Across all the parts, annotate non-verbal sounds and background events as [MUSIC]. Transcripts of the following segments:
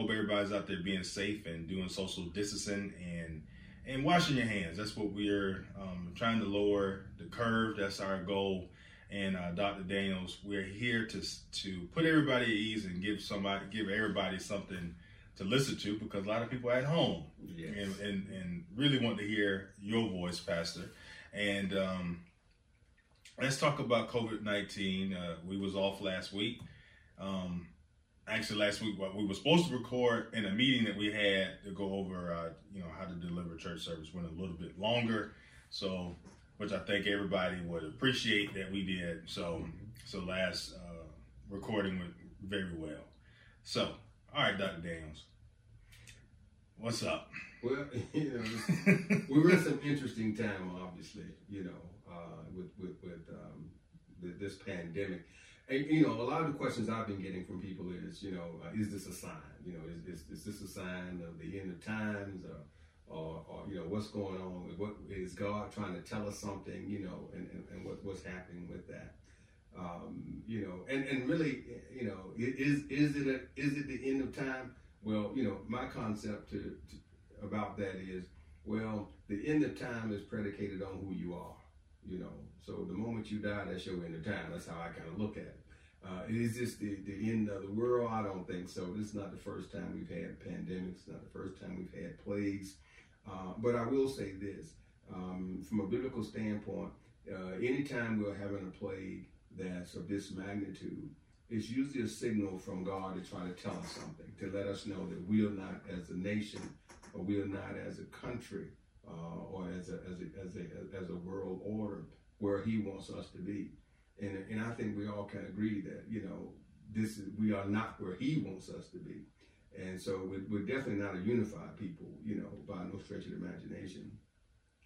Hope everybody's out there being safe and doing social distancing and and washing your hands. That's what we're um, trying to lower the curve. That's our goal. And uh, Dr. Daniels, we're here to to put everybody at ease and give somebody, give everybody something to listen to because a lot of people are at home yes. and, and and really want to hear your voice, Pastor. And um, let's talk about COVID nineteen. Uh, we was off last week. Um, actually, last week we were supposed to record in a meeting that we had to go over, uh, you know, how to deliver church service. Went a little bit longer, so which I think everybody would appreciate that we did. So, so last uh, recording went very well. So, all right, Dr. Daniels, what's up? Well, [LAUGHS] you know, we were in some interesting time, obviously. You know, uh, with with, with um, the, this pandemic. And, you know, a lot of the questions I've been getting from people is, you know, uh, is this a sign? You know, is, is, is, this a sign of the end of times or, or, or, you know, what's going on? What is God trying to tell us something, you know, and, and, and what, what's happening with that? Um, you know, and, and really, you know, is, is it a, is it the end of time? Well, you know, my concept to, to about that is, well, the end of time is predicated on who you are you know. So the moment you die, that's your end of time. That's how I kind of look at it. Uh, is this the, the end of the world? I don't think so. This is not the first time we've had pandemics. Not the first time we've had plagues. Uh, but I will say this, um, from a biblical standpoint, uh, anytime we're having a plague that's of this magnitude, it's usually a signal from God to try to tell us something, to let us know that we are not as a nation or we are not as a country uh, or as a, as, a, as, a, as a world order where he wants us to be. And, and I think we all can agree that, you know, this is, we are not where he wants us to be. And so we're, we're definitely not a unified people, you know, by no stretch of the imagination.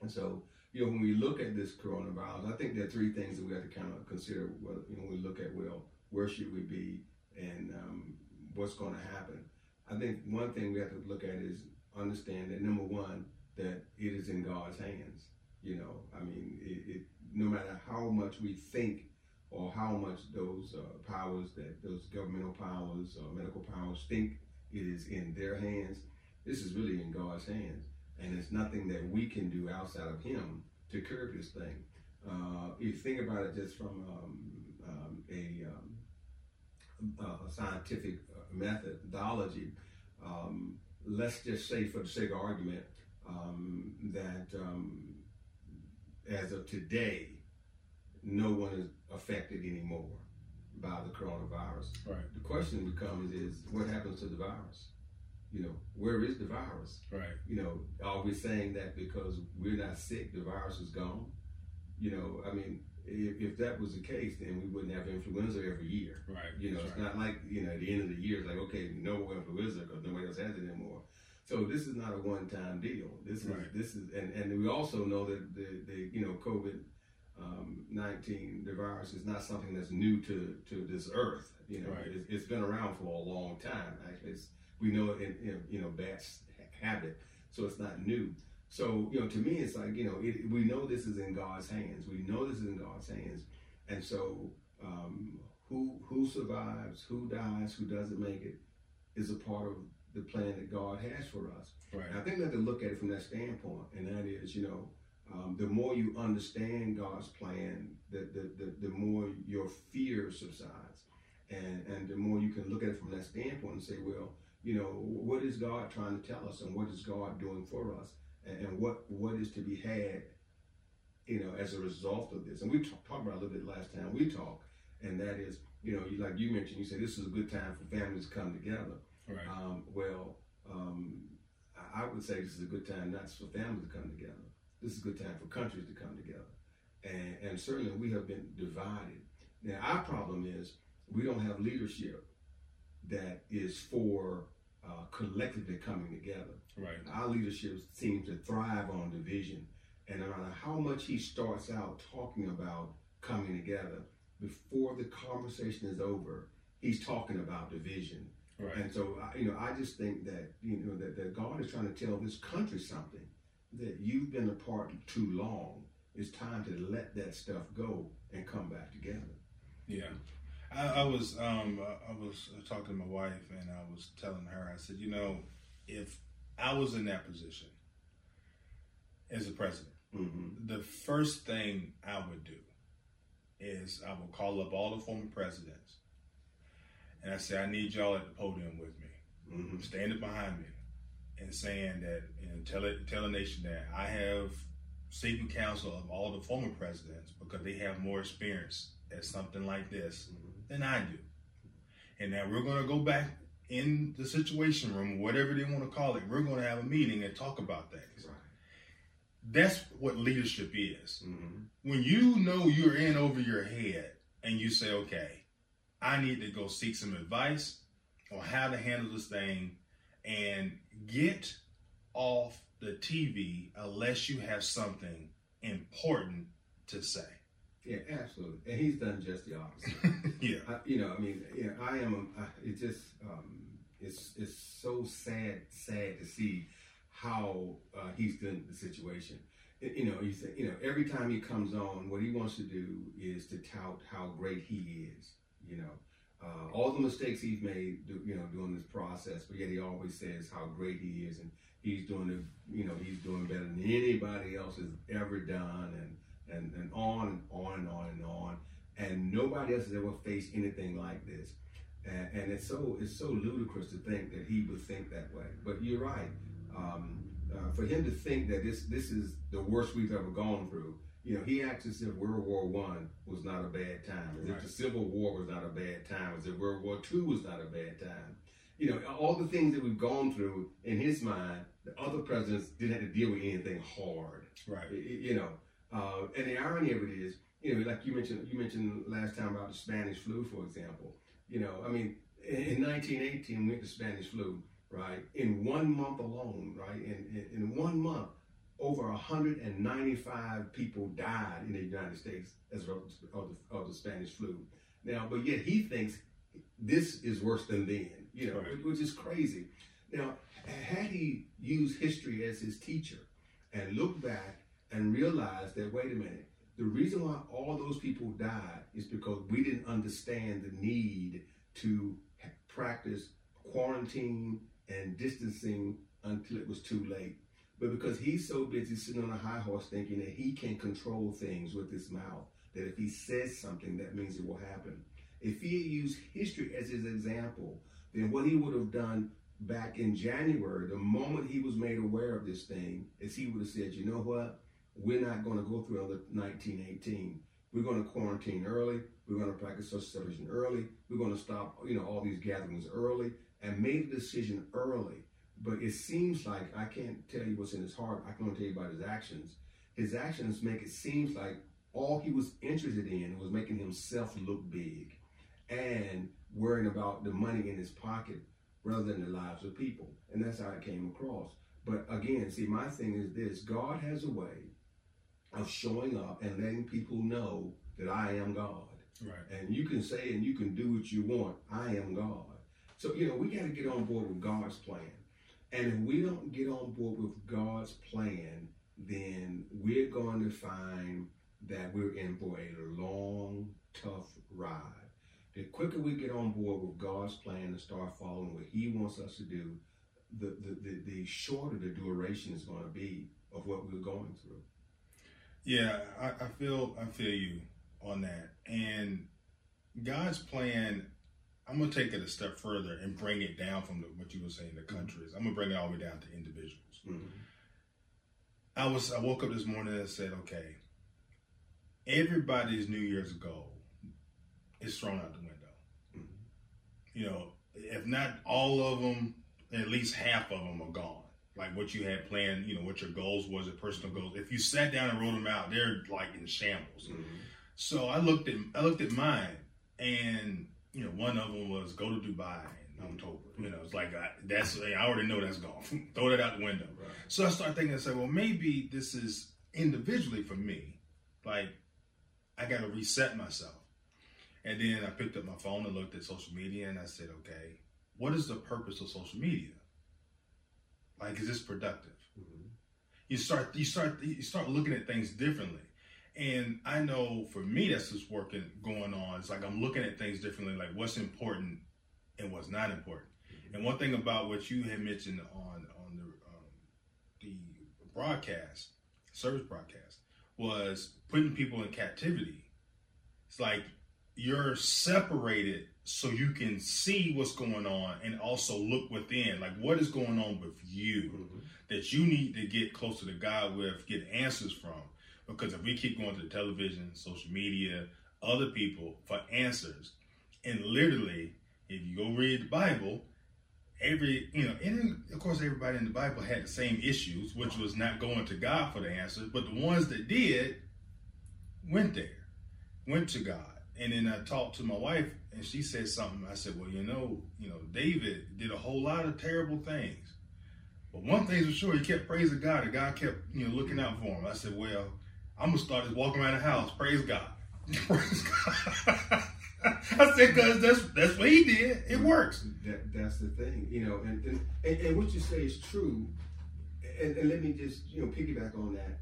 And so, you know, when we look at this coronavirus, I think there are three things that we have to kind of consider. Well, you know, when we look at, well, where should we be and um, what's going to happen? I think one thing we have to look at is understand that number one, that it is in God's hands. You know, I mean, it, it no matter how much we think or how much those uh, powers, that those governmental powers or medical powers think it is in their hands, this is really in God's hands. And it's nothing that we can do outside of Him to curb this thing. Uh, if you think about it just from um, um, a, um, a, scientific uh, methodology, um, let's just say, for the sake of argument, um, that um, as of today, no one is affected anymore by the coronavirus. Right. The question becomes is what happens to the virus? You know, where is the virus? Right. You know, are we saying that because we're not sick, the virus is gone? You know, I mean, if, if that was the case, then we wouldn't have influenza every year. Right. You know, That's it's right. not like, you know, at the end of the year, it's like, okay, no more influenza because nobody else has it anymore. So this is not a one-time deal. This is Right. this is, and, and we also know that the, the you know COVID um, nineteen, the virus is not something that's new to to this earth. You know, Right. it's, it's been around for a long time. Actually, it's, we know it in, in you know bats have it, so it's not new. So you know, to me, it's like you know, it, we know this is in God's hands. We know this is in God's hands, and so um, who who survives, who dies, who doesn't make it, is a part of the plan that God has for us. Right. And I think we have to look at it from that standpoint, and that is, you know, um, the more you understand God's plan, the, the, the, the more your fear subsides. And, and the more you can look at it from that standpoint and say, well, you know, what is God trying to tell us and what is God doing for us and, and what, what is to be had, you know, as a result of this. And we talked talked about it a little bit last time we talked, and that is, you know, you, like you mentioned, you said this is a good time for families to come together. Right. Um, well, um, I I would say this is a good time not just for families to come together. This is a good time for countries to come together. And, and certainly we have been divided. Now, our problem is we don't have leadership that is for uh, collectively coming together. Right. Our leadership seems to thrive on division. And no matter how much he starts out talking about coming together, before the conversation is over, he's talking about division. Right. And so, I- you know, I just think that, you know, that, that God is trying to tell this country something that you've been apart too long. It's time to let that stuff go and come back together. Yeah. I, I was um, I was talking to my wife and I was telling her I said, you know, if I was in that position as a president, mm-hmm. the first thing I would do is I would call up all the former presidents and I say, I need y'all at the podium with me, mm-hmm. standing behind me, and saying that and tell it tell the nation that I have seeking counsel of all the former presidents because they have more experience at something like this mm-hmm. than I do. And now we're going to go back in the situation room, whatever they want to call it. We're going to have a meeting and talk about things. Right. That's what leadership is. Mm-hmm. When you know you're in over your head and you say, okay, I need to go seek some advice on how to handle this thing and get off the TV unless you have something important to say. Yeah, absolutely. And he's done just the opposite. [LAUGHS] yeah. I, you know, I mean, yeah, I am, I, it just, um, it's, it's so sad, sad to see how uh, he's done the situation. You know, you say, you know, every time he comes on, what he wants to do is to tout how great he is. You know, uh, all the mistakes he's made, you know, during this process, but yet he always says how great he is and he's doing it, you know, he's doing better than anybody else has ever done, and and and on and on and on and on, and nobody else has ever faced anything like this, and, and it's so it's so ludicrous to think that he would think that way. But you're right. Um, uh, for him to think that this this is the worst we've ever gone through, you know, he acts as if World War One was not a bad time, as right. if the Civil War was not a bad time, as if World War Two was not a bad time. You know, all the things that we've gone through in his mind, the other presidents didn't have to deal with anything hard. Right. You know, uh, and the irony of it is, you know, like you mentioned, you mentioned last time about the Spanish flu, for example. You know, I mean, in 1918, we had the Spanish flu, right? In one month alone, right? In, in, in one month, over 195 people died in the United States as a result of the, of the Spanish flu. Now, but yet he thinks this is worse than then, you know, right. which is crazy. Now, had he used history as his teacher and looked back and realized that, wait a minute, the reason why all those people died is because we didn't understand the need to practice quarantine and distancing until it was too late. But because he's so busy sitting on a high horse thinking that he can control things with his mouth, that if he says something, that means it will happen. If he had used history as his example, then what he would have done back in January, the moment he was made aware of this thing, is he would have said, you know what? We're not going to go through another 1918. We're going to quarantine early. We're going to practice social separation early. We're going to stop, you know, all these gatherings early and made a decision early but it seems like I can't tell you what's in his heart. I can only tell you about his actions. His actions make it seem like all he was interested in was making himself look big and worrying about the money in his pocket rather than the lives of people. And that's how it came across. But again, see, my thing is this God has a way of showing up and letting people know that I am God. Right. And you can say and you can do what you want. I am God. So, you know, we got to get on board with God's plan. And if we don't get on board with God's plan, then we're going to find that we're in for a long, tough ride. The quicker we get on board with God's plan and start following what He wants us to do, the, the, the, the shorter the duration is going to be of what we're going through. Yeah, I, I feel I feel you on that. And God's plan I'm gonna take it a step further and bring it down from the, what you were saying, the countries. I'm gonna bring it all the way down to individuals. Mm-hmm. I was I woke up this morning and said, okay, everybody's New Year's goal is thrown out the window. Mm-hmm. You know, if not all of them, at least half of them are gone. Like what you had planned, you know, what your goals was, your personal goals. If you sat down and wrote them out, they're like in shambles. Mm-hmm. So I looked at I looked at mine and you know, one of them was go to Dubai in October. You know, it's like I, that's I already know that's gone. [LAUGHS] Throw that out the window. Right. So I start thinking, I said, well, maybe this is individually for me. Like I got to reset myself. And then I picked up my phone and looked at social media, and I said, okay, what is the purpose of social media? Like, is this productive? Mm-hmm. You start, you start, you start looking at things differently. And I know for me, that's just working, going on. It's like I'm looking at things differently, like what's important and what's not important. Mm-hmm. And one thing about what you had mentioned on on the um, the broadcast, service broadcast, was putting people in captivity. It's like you're separated so you can see what's going on and also look within like what is going on with you mm-hmm. that you need to get closer to god with get answers from because if we keep going to the television social media other people for answers and literally if you go read the bible every you know and of course everybody in the bible had the same issues which was not going to god for the answers but the ones that did went there went to god and then I talked to my wife, and she said something. I said, "Well, you know, you know, David did a whole lot of terrible things, but one thing's for sure, he kept praising God, and God kept, you know, looking out for him." I said, "Well, I'm gonna start just walking around the house, praise God, [LAUGHS] praise God." [LAUGHS] I said, "Cause that's that's what he did. It works." That, that's the thing, you know, and and, and, and what you say is true. And, and let me just, you know, piggyback on that.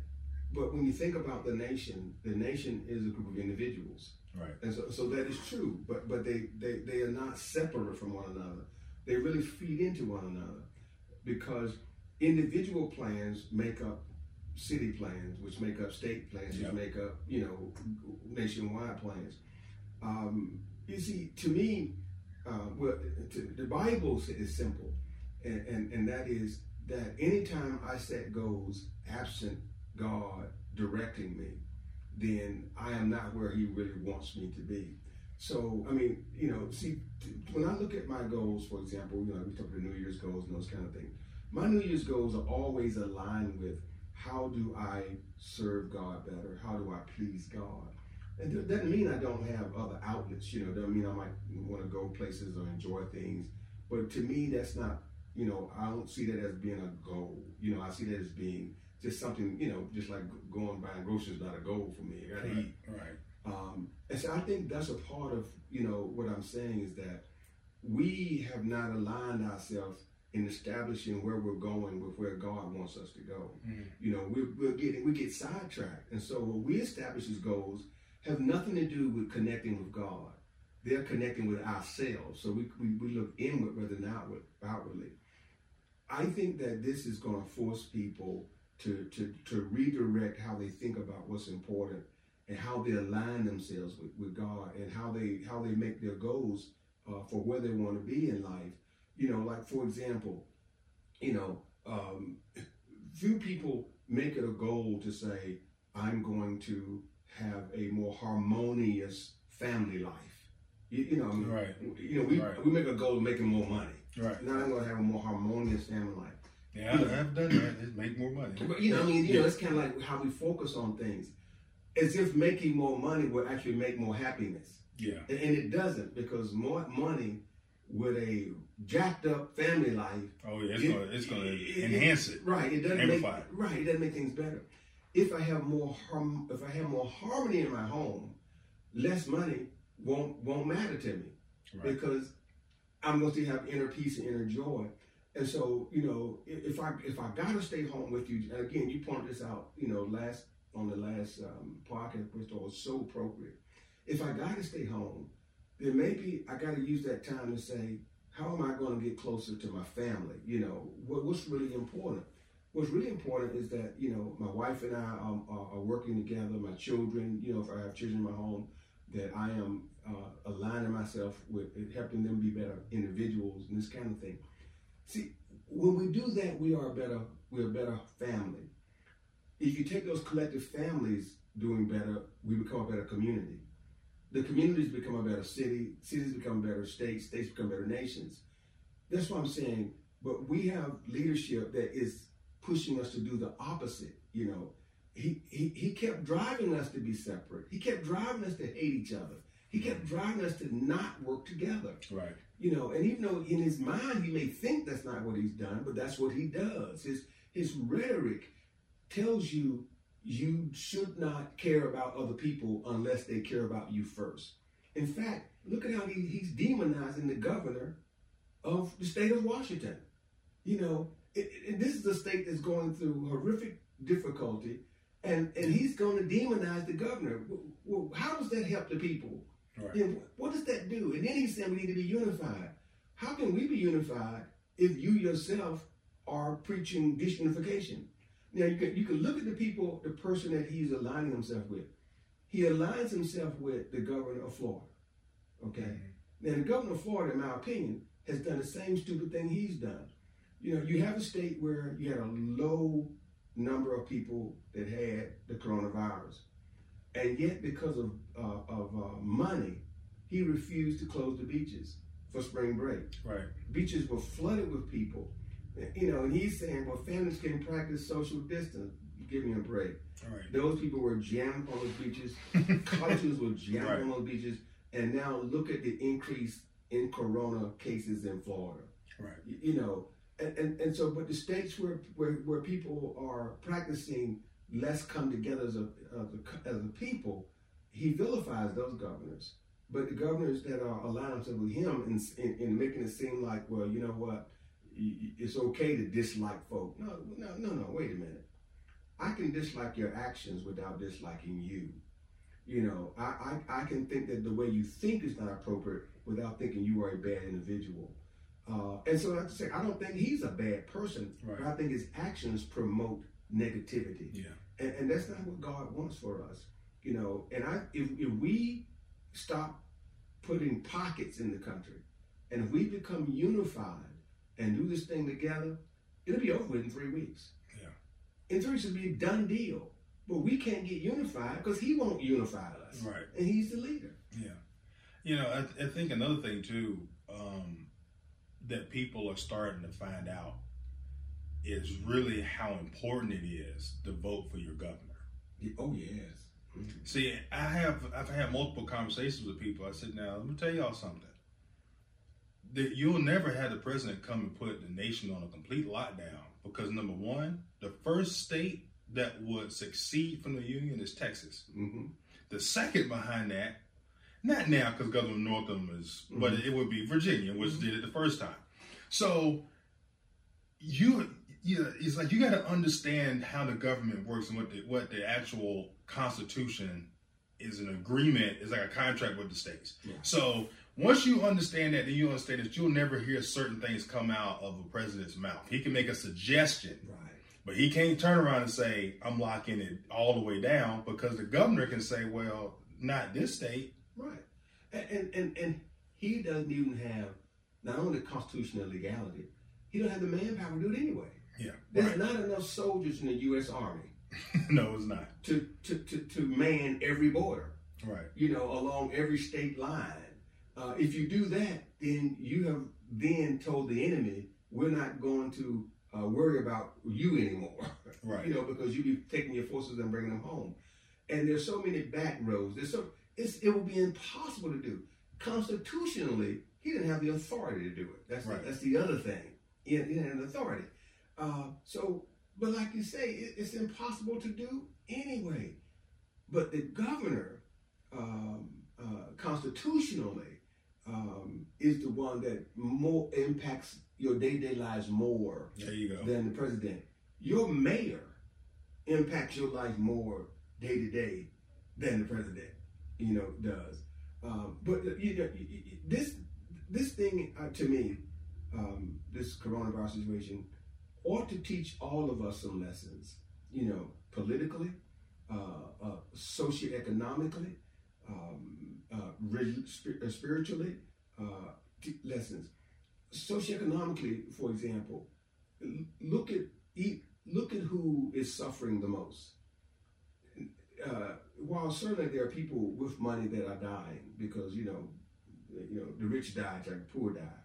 But when you think about the nation, the nation is a group of individuals Right. And so, so that is true, but but they, they, they are not separate from one another. They really feed into one another because individual plans make up city plans, which make up state plans, yep. which make up you know nationwide plans. Um, you see, to me, uh, well, to, the Bible is simple, and, and and that is that anytime I set goals absent God directing me, then I am not where He really wants me to be. So, I mean, you know, see, when I look at my goals, for example, you know, we talk about New Year's goals and those kind of things. My New Year's goals are always aligned with how do I serve God better? How do I please God? And it doesn't mean I don't have other outlets, you know, it doesn't mean I might want to go places or enjoy things. But to me, that's not, you know, I don't see that as being a goal. You know, I see that as being just something, you know, just like going buying groceries is not a goal for me. I gotta right, eat. Right. Um, and so I think that's a part of, you know, what I'm saying is that we have not aligned ourselves in establishing where we're going with where God wants us to go. Mm-hmm. You know, we're, we're getting we get sidetracked, and so what we establish as goals have nothing to do with connecting with God. They're connecting with ourselves. So we, we, we look inward rather than outward, outwardly. I think that this is going to force people to, to, to redirect how they think about what's important and how they align themselves with, with God and how they how they make their goals uh, for where they want to be in life. You know, like for example, you know, um, few people make it a goal to say, I'm going to have a more harmonious family life. You, you know, I mean, right. You know, we, right. we make a goal of making more money. Right. Now I'm going to have a more harmonious family life. Yeah, I, have done that. Just make more money. But you know, I mean, you know, it's kind of like how we focus on things, as if making more money will actually make more happiness. Yeah, and, and it doesn't because more money with a jacked up family life. Oh yeah, it's it, gonna it's gonna it, enhance it, it, Right, it doesn't Amplify. make right. It doesn't make things better. If I have more harm, if I have more harmony in my home, less money won't won't matter to me right. because I'm going to have inner peace and inner joy. And so, you know, if I if I gotta stay home with you, and again, you pointed this out, you know, last on the last um, podcast, which was so appropriate. If I gotta stay home, then maybe I gotta use that time to say, how am I going to get closer to my family? You know, what, what's really important? What's really important is that you know my wife and I um, are, are, working together. My children, you know, if I have children in my home, that I am uh, aligning myself with helping them be better individuals and this kind of thing. See, when we do that, we are a better, we're a better family. If you take those collective families doing better, we become a better community. The communities become a better city, cities become better states, states become better nations. That's what I'm saying. But we have leadership that is pushing us to do the opposite. You know, he, he, he kept driving us to be separate. He kept driving us to hate each other. He kept mm-hmm. driving us to not work together. Right. You know, and even though in his mind he may think that's not what he's done, but that's what he does. His his rhetoric tells you you should not care about other people unless they care about you first. In fact, look at how he, he's demonizing the governor of the state of Washington. You know, it, it, this is a state that's going through horrific difficulty, and and he's going to demonize the governor. Well, how does that help the people? Right. What does that do? And then he said we need to be unified. How can we be unified if you yourself are preaching disunification? Now you can you can look at the people, the person that he's aligning himself with. He aligns himself with the governor of Florida. Okay. Mm-hmm. Now the governor of Florida, in my opinion, has done the same stupid thing he's done. You know, you have a state where you had a low number of people that had the coronavirus, and yet because of uh, of uh, money, he refused to close the beaches for spring break. Right. Beaches were flooded with people. You know, and he's saying, well, families can practice social distance. Give me a break. All right. Those people were jammed on those beaches. [LAUGHS] Colleges were jammed Right. on those beaches. And now look at the increase in corona cases in Florida. Right. You, you know, and, and, and so, but the states where, where, where people are practicing let's come together as a, as a, as a people, he vilifies those governors. But the governors that are aligning with him and, and, and making it seem like, well, you know what, it's okay to dislike folk. No, no, no, no. Wait a minute. I can dislike your actions without disliking you. You know, I, I, I can think that the way you think is not appropriate without thinking you are a bad individual. Uh, and so, I say, I don't think he's a bad person, Right. but I think his actions promote negativity Yeah. and, and that's not what God wants for us, you know. And I, if, if we stop putting pockets in the country, and if we become unified and do this thing together, it'll be over with in three weeks. Yeah. In three weeks, it'll be a done deal. But we can't get unified because He won't unify us, Right. and He's the leader. Yeah. You know, I, I think another thing too um, that people are starting to find out is really how important it is to vote for your governor. Oh yes. See, I have I've had multiple conversations with people. I said, now let me tell y'all something. That you'll never have the president come and put the nation on a complete lockdown because number one, the first state that would succeed from the union is Texas. hmm The second behind that, not now because Governor Northam is, but it would be Virginia, which did it the first time. So you, you, it's like you got to understand how the government works and what the what the actual Constitution is an agreement, is like a contract with the states. Yeah. So once you understand that, then you understand that you'll never hear certain things come out of a president's mouth. He can make a suggestion, Right. but he can't turn around and say, I'm locking it all the way down because the governor can say, well, not this state. Right. And, and and and he doesn't even have not only constitutional legality, he don't have the manpower to do it anyway. Yeah. There's Right. not enough soldiers in the U.S. Army [LAUGHS] no, it's not. to, to, to, to man every border, Right. you know, along every state line. Uh, if you do that, then you have then told the enemy, we're not going to uh, worry about you anymore, [LAUGHS] Right. you know, because you be taking your forces and bringing them home. And there's so many back roads. There's so it's, it would be impossible to do. Constitutionally, he didn't have the authority to do it. That's Right. that's the other thing. He, he didn't have the authority. Uh, so, but like you say, it, it's impossible to do anyway. But the governor, um, uh, constitutionally, um, is the one that more impacts your day-to-day lives more There you go. than the president. Your mayor impacts your life more day to day than the president, you know, does. Um, but uh, you know, this this thing uh, to me, um, this coronavirus situation, ought to teach all of us some lessons. You know, politically, uh, uh, socioeconomically, um, uh, uh, spiritually, uh, lessons. Socioeconomically, for example, look at look at who is suffering the most. Uh, while certainly there are people with money that are dying because you know, you know the rich die, the poor die,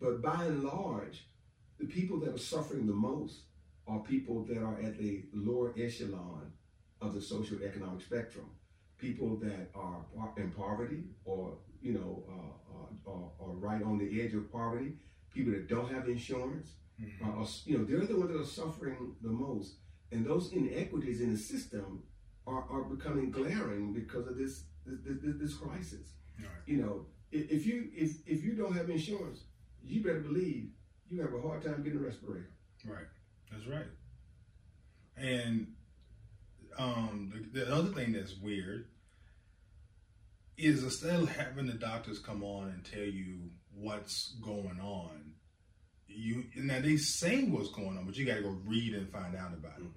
but by and large, the people that are suffering the most are people that are at the lower echelon of the social economic spectrum. People that are in poverty or you know uh, uh, are, are right on the edge of poverty. People that don't have insurance Mhm. are, are- you know, they're the ones that are suffering the most. And those inequities in the system are, are becoming glaring because of this this, this, this crisis. Right. You know, if you if if you don't have insurance, you better believe you have a hard time getting a respirator. Right. That's right. And um, the, the other thing that's weird is instead of having the doctors come on and tell you what's going on, you now they say what's going on, but you got to go read and find out about it. Mhm.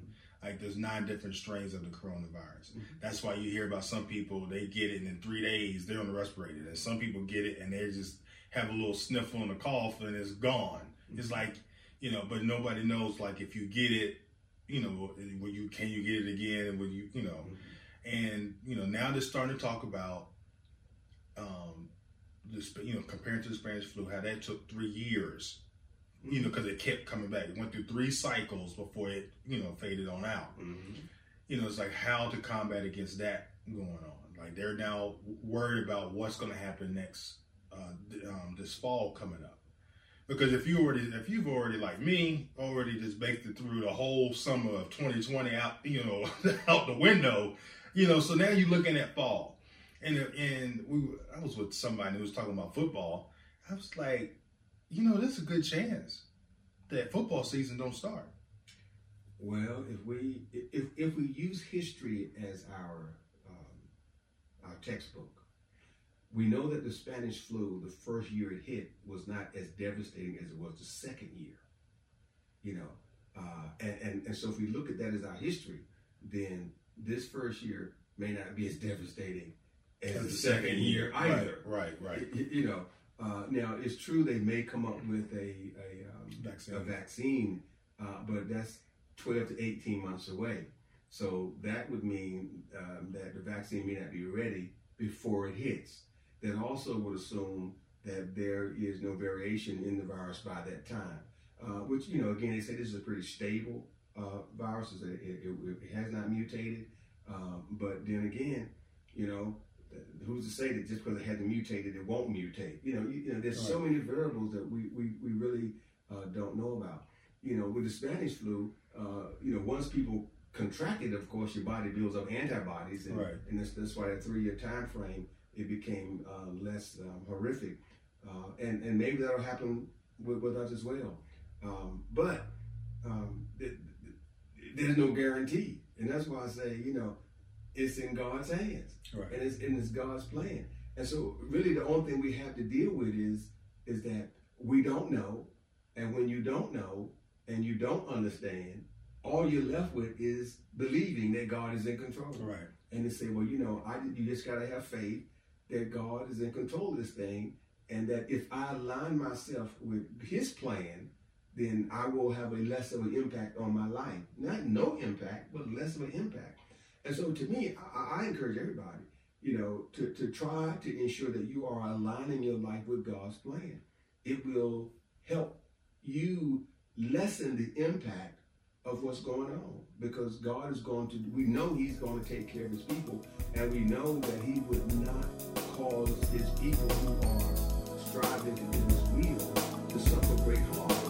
Like there's nine different strains of the coronavirus. Mhm. That's why you hear about some people they get it and in three days they're on the respirator, and some people get it and they just have a little sniffle and a cough and it's gone. It's like you know, but nobody knows like if you get it, you know, when you can you get it again? And will you you know? And you know now they're starting to talk about um, the Sp- you know compared to the Spanish flu, how that took three years. You know, because it kept coming back. It went through three cycles before it, you know, faded on out. Mhm. You know, it's like how to combat against that going on. Like they're now worried about what's going to happen next uh, um, this fall coming up. Because if you already, if you've already like me, already just baked it through the whole summer of 2020 out, you know, [LAUGHS] out the window, you know, so now you're looking at fall, and and we, I was with somebody who was talking about football. I was like, you know, there's a good chance that football season don't start. Well, if we if if we use history as our um, our textbook, we know that the Spanish flu, the first year it hit, was not as devastating as it was the second year. You know, uh, and, and and so if we look at that as our history, then this first year may not be as devastating as the second year either. Right, right. Y- You know, uh, now it's true they may come up with a a, um, Vaccine. a vaccine, uh, but that's twelve to eighteen months away. So that would mean um, that the vaccine may not be ready before it hits. That also would assume that there is no variation in the virus by that time. Uh, which you know, again, they say this is a pretty stable uh, virus. It, it, it, it has not mutated, um, but then again, you know, who's to say that just because it hasn't mutated, it won't mutate? You know, you, you know, there's so many variables that we we, we really uh, don't know about. You know, with the Spanish flu, uh, you know, once people contract it, of course, your body builds up antibodies, and, Right. and that's, that's why that three-year time frame it became uh, less um, horrific, uh, and and maybe that'll happen with, with us as well. Um, but um, th- th- there's no guarantee, and that's why I say, you know, it's in God's hands Right. and it's and it's God's plan. And so, really, the only thing we have to deal with is is that we don't know, and when you don't know and you don't understand, all you're left with is believing that God is in control. Right. And to say, well, you know, I you just gotta have faith that God is in control of this thing, and that if I align myself with His plan, then I will have a less of an impact on my life. Not no impact, but less of an impact. And so, to me, I, I encourage everybody, you know, to, to try to ensure that you are aligning your life with God's plan. It will help you lessen the impact of what's going on because God is going to, we know He's going to take care of His people, and we know that He would not cause His people who are striving to do His will to suffer great harm.